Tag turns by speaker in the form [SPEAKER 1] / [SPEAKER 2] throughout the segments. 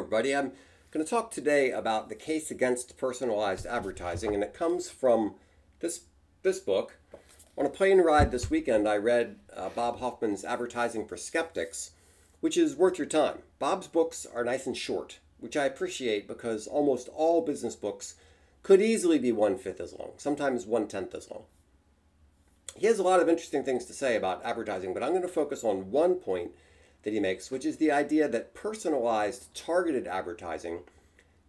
[SPEAKER 1] everybody. I'm going to talk today about the case against personalized advertising, and it comes from this this book. On a plane ride this weekend, I read uh, Bob Hoffman's Advertising for Skeptics, which is worth your time. Bob's books are nice and short, which I appreciate because almost all business books could easily be one fifth as long, sometimes one tenth as long. He has a lot of interesting things to say about advertising, but I'm going to focus on one point that he makes, which is the idea that personalized, targeted advertising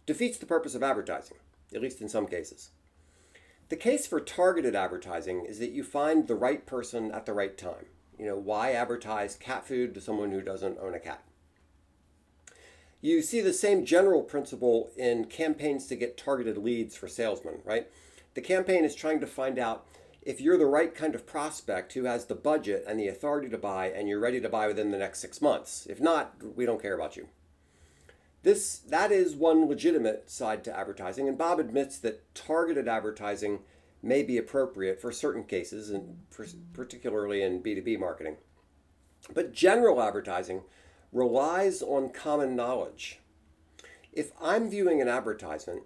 [SPEAKER 1] defeats the purpose of advertising, at least in some cases. The case for targeted advertising is that you find the right person at the right time. You know, why advertise cat food to someone who doesn't own a cat? You see the same general principle in campaigns to get targeted leads for salesmen, right? The campaign is trying to find out if you're the right kind of prospect who has the budget and the authority to buy and you're ready to buy within the next six months. If not, we don't care about you. This that is one legitimate side to advertising, and Bob admits that targeted advertising may be appropriate for certain cases, and particularly in B2B marketing. But general advertising relies on common knowledge. If I'm viewing an advertisement,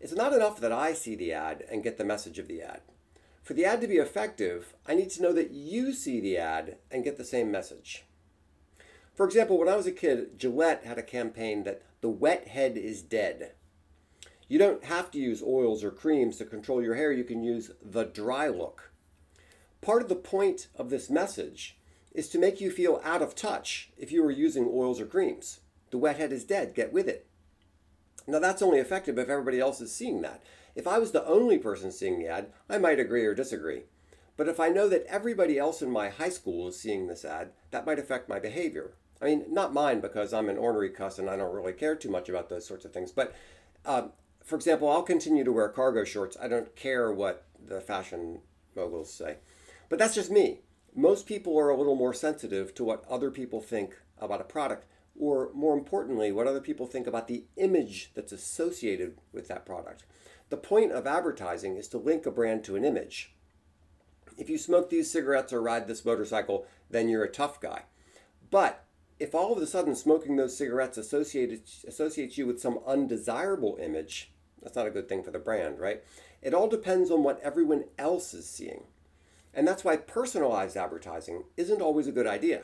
[SPEAKER 1] it's not enough that I see the ad and get the message of the ad. For the ad to be effective, I need to know that you see the ad and get the same message. For example, when I was a kid, Gillette had a campaign that the wet head is dead. You don't have to use oils or creams to control your hair, you can use the dry look. Part of the point of this message is to make you feel out of touch if you are using oils or creams. The wet head is dead, get with it. Now, that's only effective if everybody else is seeing that. If I was the only person seeing the ad, I might agree or disagree. But if I know that everybody else in my high school is seeing this ad, that might affect my behavior. I mean, not mine because I'm an ornery cuss and I don't really care too much about those sorts of things. But um, for example, I'll continue to wear cargo shorts. I don't care what the fashion moguls say. But that's just me. Most people are a little more sensitive to what other people think about a product, or more importantly, what other people think about the image that's associated with that product. The point of advertising is to link a brand to an image. If you smoke these cigarettes or ride this motorcycle, then you're a tough guy. But if all of a sudden smoking those cigarettes associates you with some undesirable image, that's not a good thing for the brand, right? It all depends on what everyone else is seeing. And that's why personalized advertising isn't always a good idea.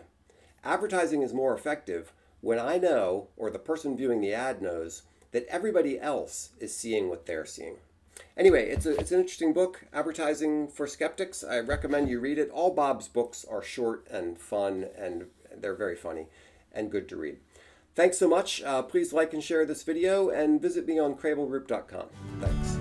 [SPEAKER 1] Advertising is more effective when I know, or the person viewing the ad knows, that everybody else is seeing what they're seeing. Anyway, it's, a, it's an interesting book, Advertising for Skeptics. I recommend you read it. All Bob's books are short and fun, and they're very funny and good to read. Thanks so much. Uh, please like and share this video, and visit me on crablegroup.com. Thanks.